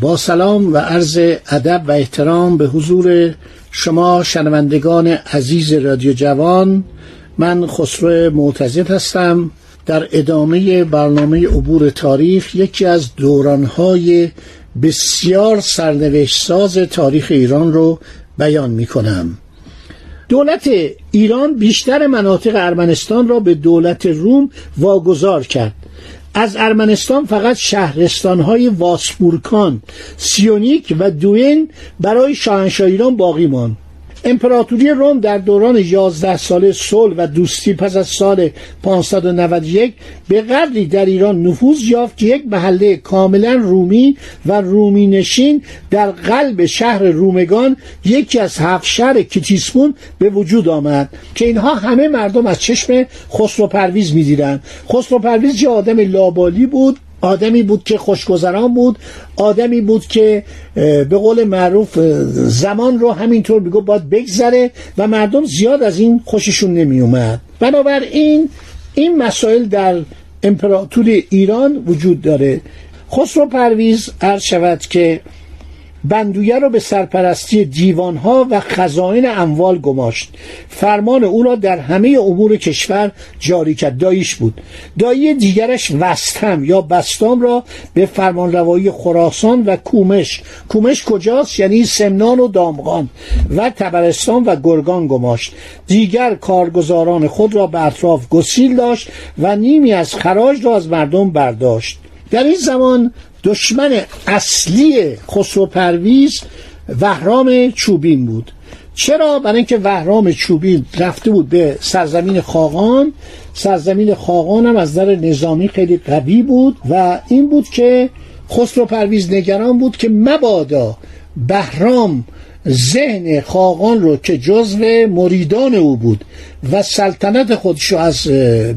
با سلام و عرض ادب و احترام به حضور شما شنوندگان عزیز رادیو جوان من خسرو معتزد هستم. در ادامه برنامه عبور تاریخ یکی از دورانهای بسیار سرنوشت ساز تاریخ ایران رو بیان می کنم دولت ایران بیشتر مناطق ارمنستان را به دولت روم واگذار کرد. از ارمنستان فقط شهرستانهای واسپورکان سیونیک و دوین برای شاهنشاه ایران باقی ماند. امپراتوری روم در دوران 11 ساله صلح و دوستی پس از سال 591 به قدری در ایران نفوذ یافت که یک محله کاملا رومی و رومی نشین در قلب شهر رومگان یکی از هفت شهر تیسفون به وجود آمد که اینها همه مردم از چشم خسرو پرویز می‌دیدند خسرو پرویز یه آدم لاابالی بود. آدمی بود که خوشگذران بود آدمی بود که به قول معروف زمان رو همینطور میگو باید بگذره و مردم زیاد از این خوششون نمی اومد بنابراین این مسائل در امپراتوری ایران وجود داره. خسرو پرویز عرض شود که بندویه را به سرپرستی دیوانها و خزائن اموال گماشت. فرمان او را در همه امور کشور جاری کرد. داییش بود. دایی دیگرش وستهم یا بستام را به فرمانروایی خراسان و کومش. کومش کجاست؟ یعنی سمنان و دامغان و تبرستان و گرگان گماشت. دیگر کارگزاران خود را به اطراف گسیل داشت و نیمی از خراج را از مردم برداشت. در این زمان دشمن اصلی خسرو پرویز وهرام چوبین بود. چرا؟ برای اینکه وهرام چوبین رفته بود به سرزمین خاقان. سرزمین خاقان هم از نظر نظامی خیلی قوی بود و این بود که خسرو پرویز نگران بود که مبادا بهرام ذهن خاقان رو که جزو مریدان او بود و سلطنت خودشو از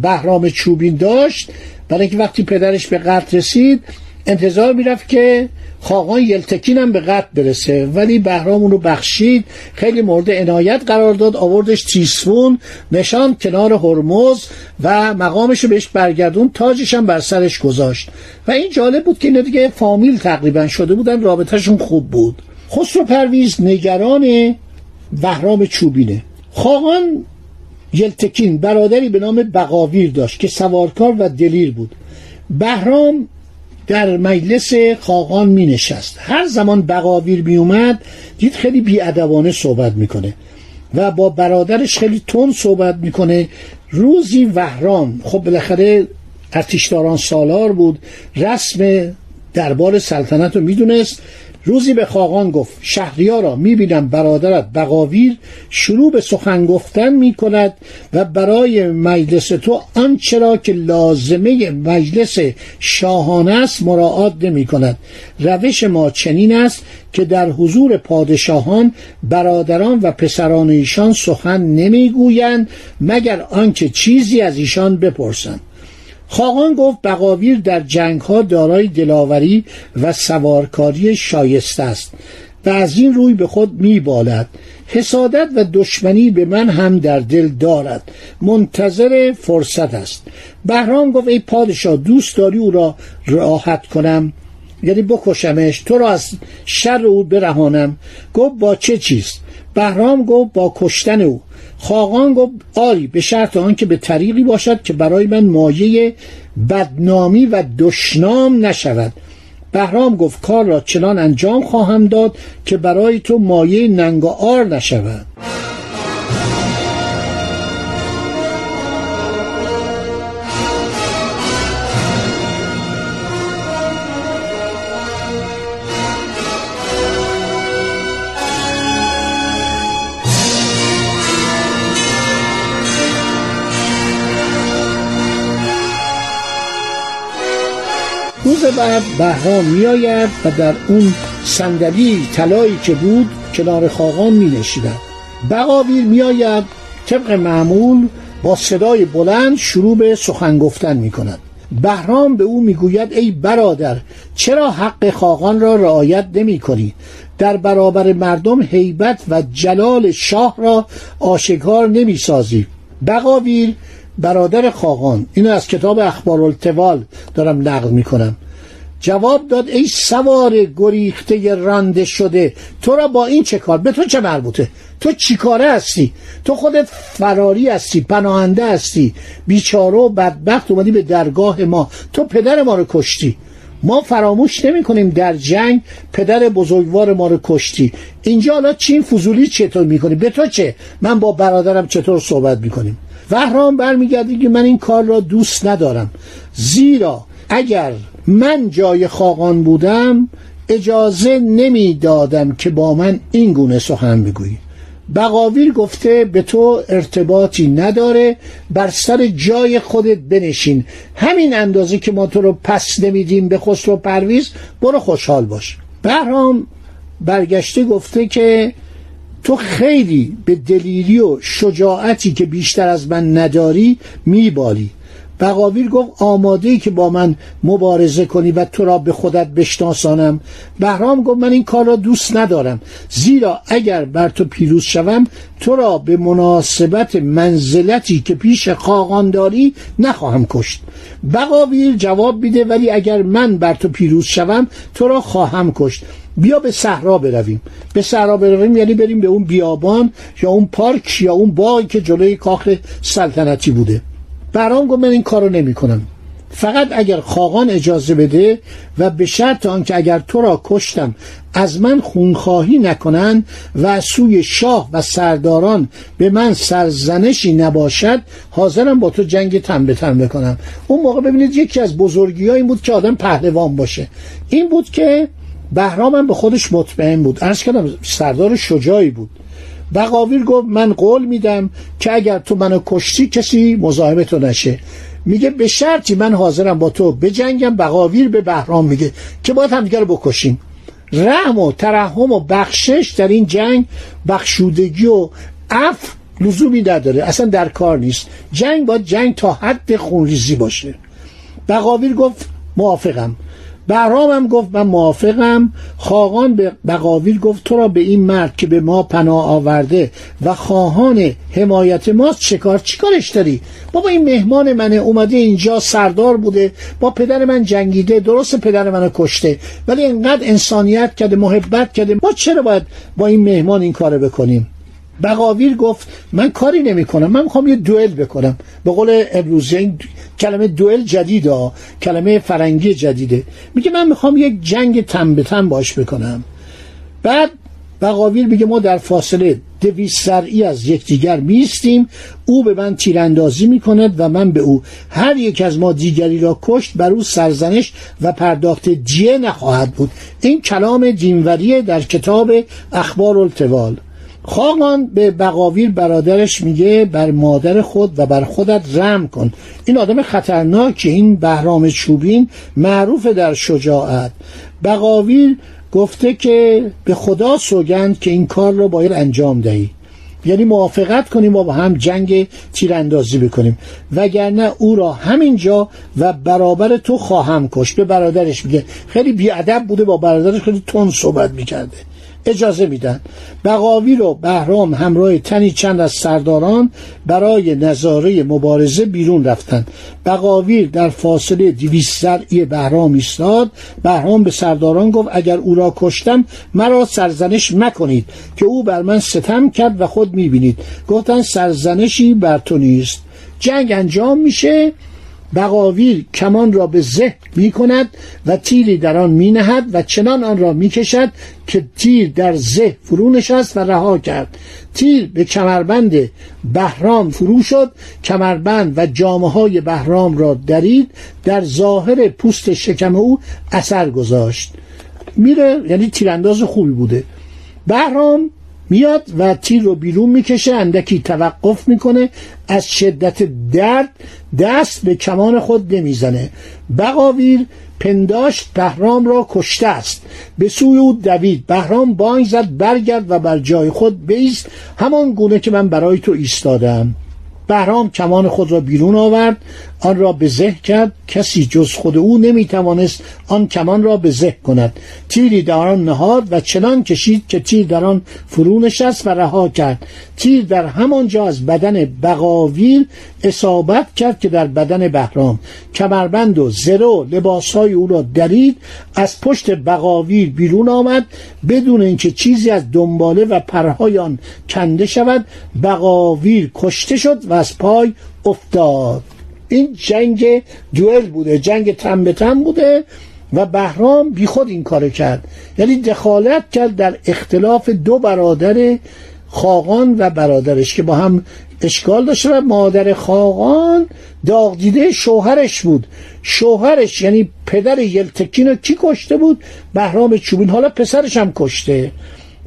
بهرام چوبین داشت. برای اینکه وقتی پدرش به قتل رسید انتظار می‌رفت که خاقان یلتکین هم به قتل برسه. ولی بهرام اون رو بخشید. خیلی مورد عنایت قرار داد. آوردش تیسفون نشان کنار هرمز و مقامش رو بهش برگردون تاجش هم بر سرش گذاشت. و این جالب بود که اینا دیگه فامیل تقریبا شده بودن. رابطهشون خوب بود. خسرو پرویز نگران بهرام چوبینه. خاقان یلتکین برادری به نام بقاویر داشت که سوارکار و دلیر بود. بهرام در مجلس خاقان می نشست هر زمان بقاویر می اومد دید خیلی بیادوانه صحبت می‌کنه و با برادرش خیلی تون صحبت می‌کنه. روزی وهرام خب بالاخره ارتشداران سالار بود رسم دربار سلطنت رو می‌دونست. روزی به خاقان گفت شهریارا می‌بینم برادرت بقاویر شروع به سخن گفتن می‌کند و برای مجلس تو آنچه را که لازمه مجلس شاهانه است مراعات نمی کند روش ما چنین است که در حضور پادشاهان برادران و پسران ایشان سخن نمی‌گویند مگر آنکه چیزی از ایشان بپرسند. خاقان گفت بقاویر در جنگ ها دارای دلاوری و سوارکاری شایسته است و از این روی به خود میبالد. حسادت و دشمنی به من هم در دل دارد. منتظر فرصت است. بهرام گفت ای پادشاه دوست داری او را راحت کنم؟ یعنی بکشمش تو را از شر او برهانم. گفت با چه چیز؟ بهرام گفت با کشتن او. خاقان گفت آری به شرط آنکه به طریقی باشد که برای من مایه بدنامی و دشنام نشود. بهرام گفت کار را چنان انجام خواهم داد که برای تو مایه ننگ آر نشود. بعد بهرام میآید و در اون صندلی طلایی که بود کنار خاقان می نشیدن بقاویر میآید طبق معمول با صدای بلند شروع به سخن گفتن می کند بهرام به او می‌گوید ای برادر چرا حق خاقان را رعایت نمی کنی در برابر مردم هیبت و جلال شاه را آشکار نمی سازی بقاویر برادر خاقان اینو از کتاب اخبار التوال دارم نقل می کنم جواب داد ای سوار گریخته رانده شده تو را با این چه کار؟ به تو چه مربوطه؟ تو چیکاره هستی؟ تو خودت فراری هستی پناهنده هستی بیچاره و بدبخت اومدی به درگاه ما. تو پدر ما رو کشتی. ما فراموش نمی کنیم در جنگ پدر بزرگوار ما رو کشتی. اینجا حالا چین فضولی چطور می‌کنی؟ به تو چه؟ من با برادرم چطور صحبت می‌کنیم؟ وهرام برمیگرده که من این کار را دوست ندارم. زیرا اگر من جای خاقان بودم اجازه نمی‌دادم که با من این گونه سخن بگویی بقاویر گفته به تو ارتباطی نداره بر سر جای خودت بنشین. همین اندازه که ما تو رو پس نمیدیم به خسرو پرویز برو خوشحال باش. بهرام برگشته گفته که تو خیلی به دلیری و شجاعتی که بیشتر از من نداری میبالی. بقاویر گفت آماده ای که با من مبارزه کنی و تو را به خودت بشناسانم. بهرام گفت من این کار را دوست ندارم. زیرا اگر بر تو پیروز شوم تو را به مناسبت منزلتی که پیش خاقان داری نخواهم کشت. بقاویر جواب میده ولی اگر من بر تو پیروز شوم تو را خواهم کشت. بیا به صحرا برویم. به صحرا برویم یعنی بریم به اون بیابان یا اون پارک یا اون باغی که جلوی کاخ سلطنتی بوده. برام گفت من این کارو نمی کنم فقط اگر خاقان اجازه بده و به شرط آنکه اگر تو را کشتم از من خونخواهی نکنند و سوی شاه و سرداران به من سرزنشی نباشد حاضرم با تو جنگ تن به تن بکنم. اون موقع ببینید یکی از بزرگی این بود که آدم پهلوان باشه. این بود که بهرامم به خودش مطمئن بود. عرض کردم سردار شجاعی بود. بقاویر گفت من قول میدم که اگر تو منو کشتی کسی مزاحم تو نشه. میگه به شرطی من حاضرم با تو بجنگم بقاویر به بهرام میگه که باید همدیگه رو بکشیم. رحم و ترحم و بخشش در این جنگ بخشودگی و عفو لزومی نداره. اصلا در کار نیست. جنگ باید جنگ تا حد خونریزی باشه. بقاویر گفت موافقم. بهرام هم گفت من موافقم. خاقان به بقاویر گفت تو را به این مرد که به ما پناه آورده و خواهان حمایت ماست چه کار؟ چیکارش داری؟ بابا این مهمان منه اومده اینجا سردار بوده. با پدر من جنگیده درست پدر منو کشته. ولی اینقدر انسانیت کرده محبت کرده. ما چرا باید با این مهمان این کارو بکنیم؟ بقاویر گفت من کاری نمی کنم من می‌خوام یه دوئل بکنم. به قول امروزه این کلمه دوئل جدیده کلمه فرنگی جدیده. میگه من می‌خوام یک جنگ تن به تن باش بکنم. بعد بقاویر میگه ما در فاصله دویست سرعی از یکدیگر میستیم او به من تیراندازی می‌کند و من به او. هر یک از ما دیگری را کشت بر او سرزنش و پرداخت جیه نخواهد بود. این کلام دینوریه در کتاب اخبار التوال. خاقان به بقاویر برادرش میگه بر مادر خود و بر خودت رم کن. این آدم خطرناک این بهرام چوبین معروف در شجاعت. بقاویر گفته که به خدا سوگند که این کار رو باید انجام دهی. یعنی موافقت کنیم و با هم جنگ تیراندازی بکنیم. وگرنه او را همینجا و برابر تو خواهم کش به برادرش میگه. خیلی بیادب بوده با برادرش خیلی تون صحبت می‌کرده. اجازه میدن. بقاوی رو بهرام همراه تنی چند از سرداران برای نظاره مبارزه بیرون رفتند بقاویر در فاصله دویست زرعی بهرام ایستاد. بهرام به سرداران گفت اگر او را کشتم مرا سرزنش مکنید که او بر من ستم کرد و خود می‌بینید. گفتن سرزنشی بر تو نیست. جنگ انجام میشه. بقاویر کمان را به زه می کند و تیری در آن می نهد و چنان آن را می کشد که تیر در زه فرو نشست و رها کرد. تیر به کمربند بهرام فرو شد. کمربند و جامعه های بهرام را درید. در ظاهر پوست شکم او اثر گذاشت. میره یعنی تیرانداز خوبی بوده. بهرام میاد و تیر رو بیرون می‌کشه اندکی توقف می‌کنه از شدت درد دست به کمان خود نمی‌زنه. بقاویر پنداشت بهرام را کشته است. به سوی او دوید. بهرام بانگ زد برگرد و بر جای خود بیست. همان گونه که من برای تو ایستادم. بهرام کمان خود را بیرون آورد آن را به زه کرد. کسی جز خود او نمی‌توانست آن کمان را به زه کند. تیری در آن نهاد و چنان کشید که تیر در آن فرو نشست و رها کرد. تیر در همانجا از بدن بقاویر اصابت کرد که در بدن بهرام. کمربند و زرو لباسهای او را درید از پشت بقاویر بیرون آمد. بدون اینکه چیزی از دنباله و پرهای آن کنده شود بقاویر کشته شد و از پای افتاد. این جنگ دوئل بوده جنگ تن به تن بوده و بهرام بیخود این کار کرد. یعنی دخالت کرد در اختلاف دو برادر خاقان و برادرش که با هم اشکال داشته و مادر خاقان داغ دیده شوهرش بود. شوهرش یعنی پدر یلتکین رو کی کشته بود؟ بهرام چوبین حالا پسرش هم کشته.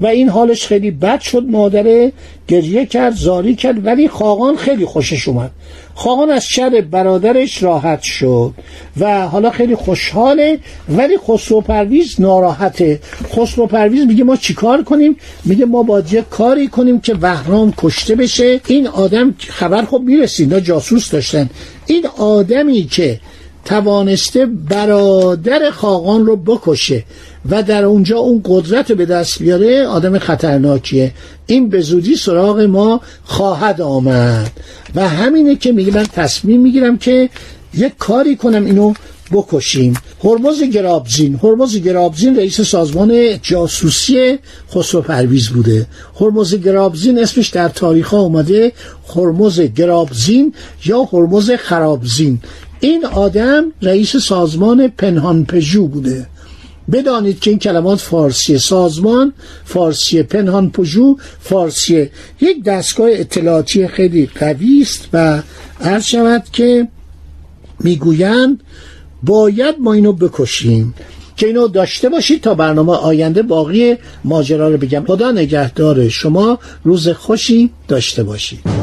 و این حالش خیلی بد شد. مادره گریه کرد زاری کرد ولی خاقان خیلی خوشش اومد. خاقان از شر برادرش راحت شد و حالا خیلی خوشحاله ولی خسرو پرویز ناراحته. خسرو پرویز میگه ما چیکار کنیم؟ میگه ما باید یه کاری کنیم که بهرام کشته بشه. این آدم خبر خب می‌رسید اینا جاسوس داشتن. این آدمی که توانسته برادر خاقان رو بکشه و در اونجا اون قدرت به دست بیاره آدم خطرناکیه. این به زودی سراغ ما خواهد آمد. و همینه که میگه من تصمیم می‌گیرم که یک کاری کنم اینو بکشیم. هرمز گرابزین. هرمز گرابزین رئیس سازمان جاسوسی خسرو پرویز بوده. هرمز گرابزین اسمش در تاریخ ها اومده. هرمز گرابزین یا هرمز خرابزین. این آدم رئیس سازمان پنهان پژو بوده. بدانید که این کلمات فارسی. سازمان فارسی پنهان پژو فارسی. یک دستگاه اطلاعاتی خیلی قوی است و عرض شود که می‌گویند باید ما اینو بکشیم. که اینو داشته باشید تا برنامه آینده باقی ماجرا رو بگم. خدا نگهدار شما. روز خوشی داشته باشید.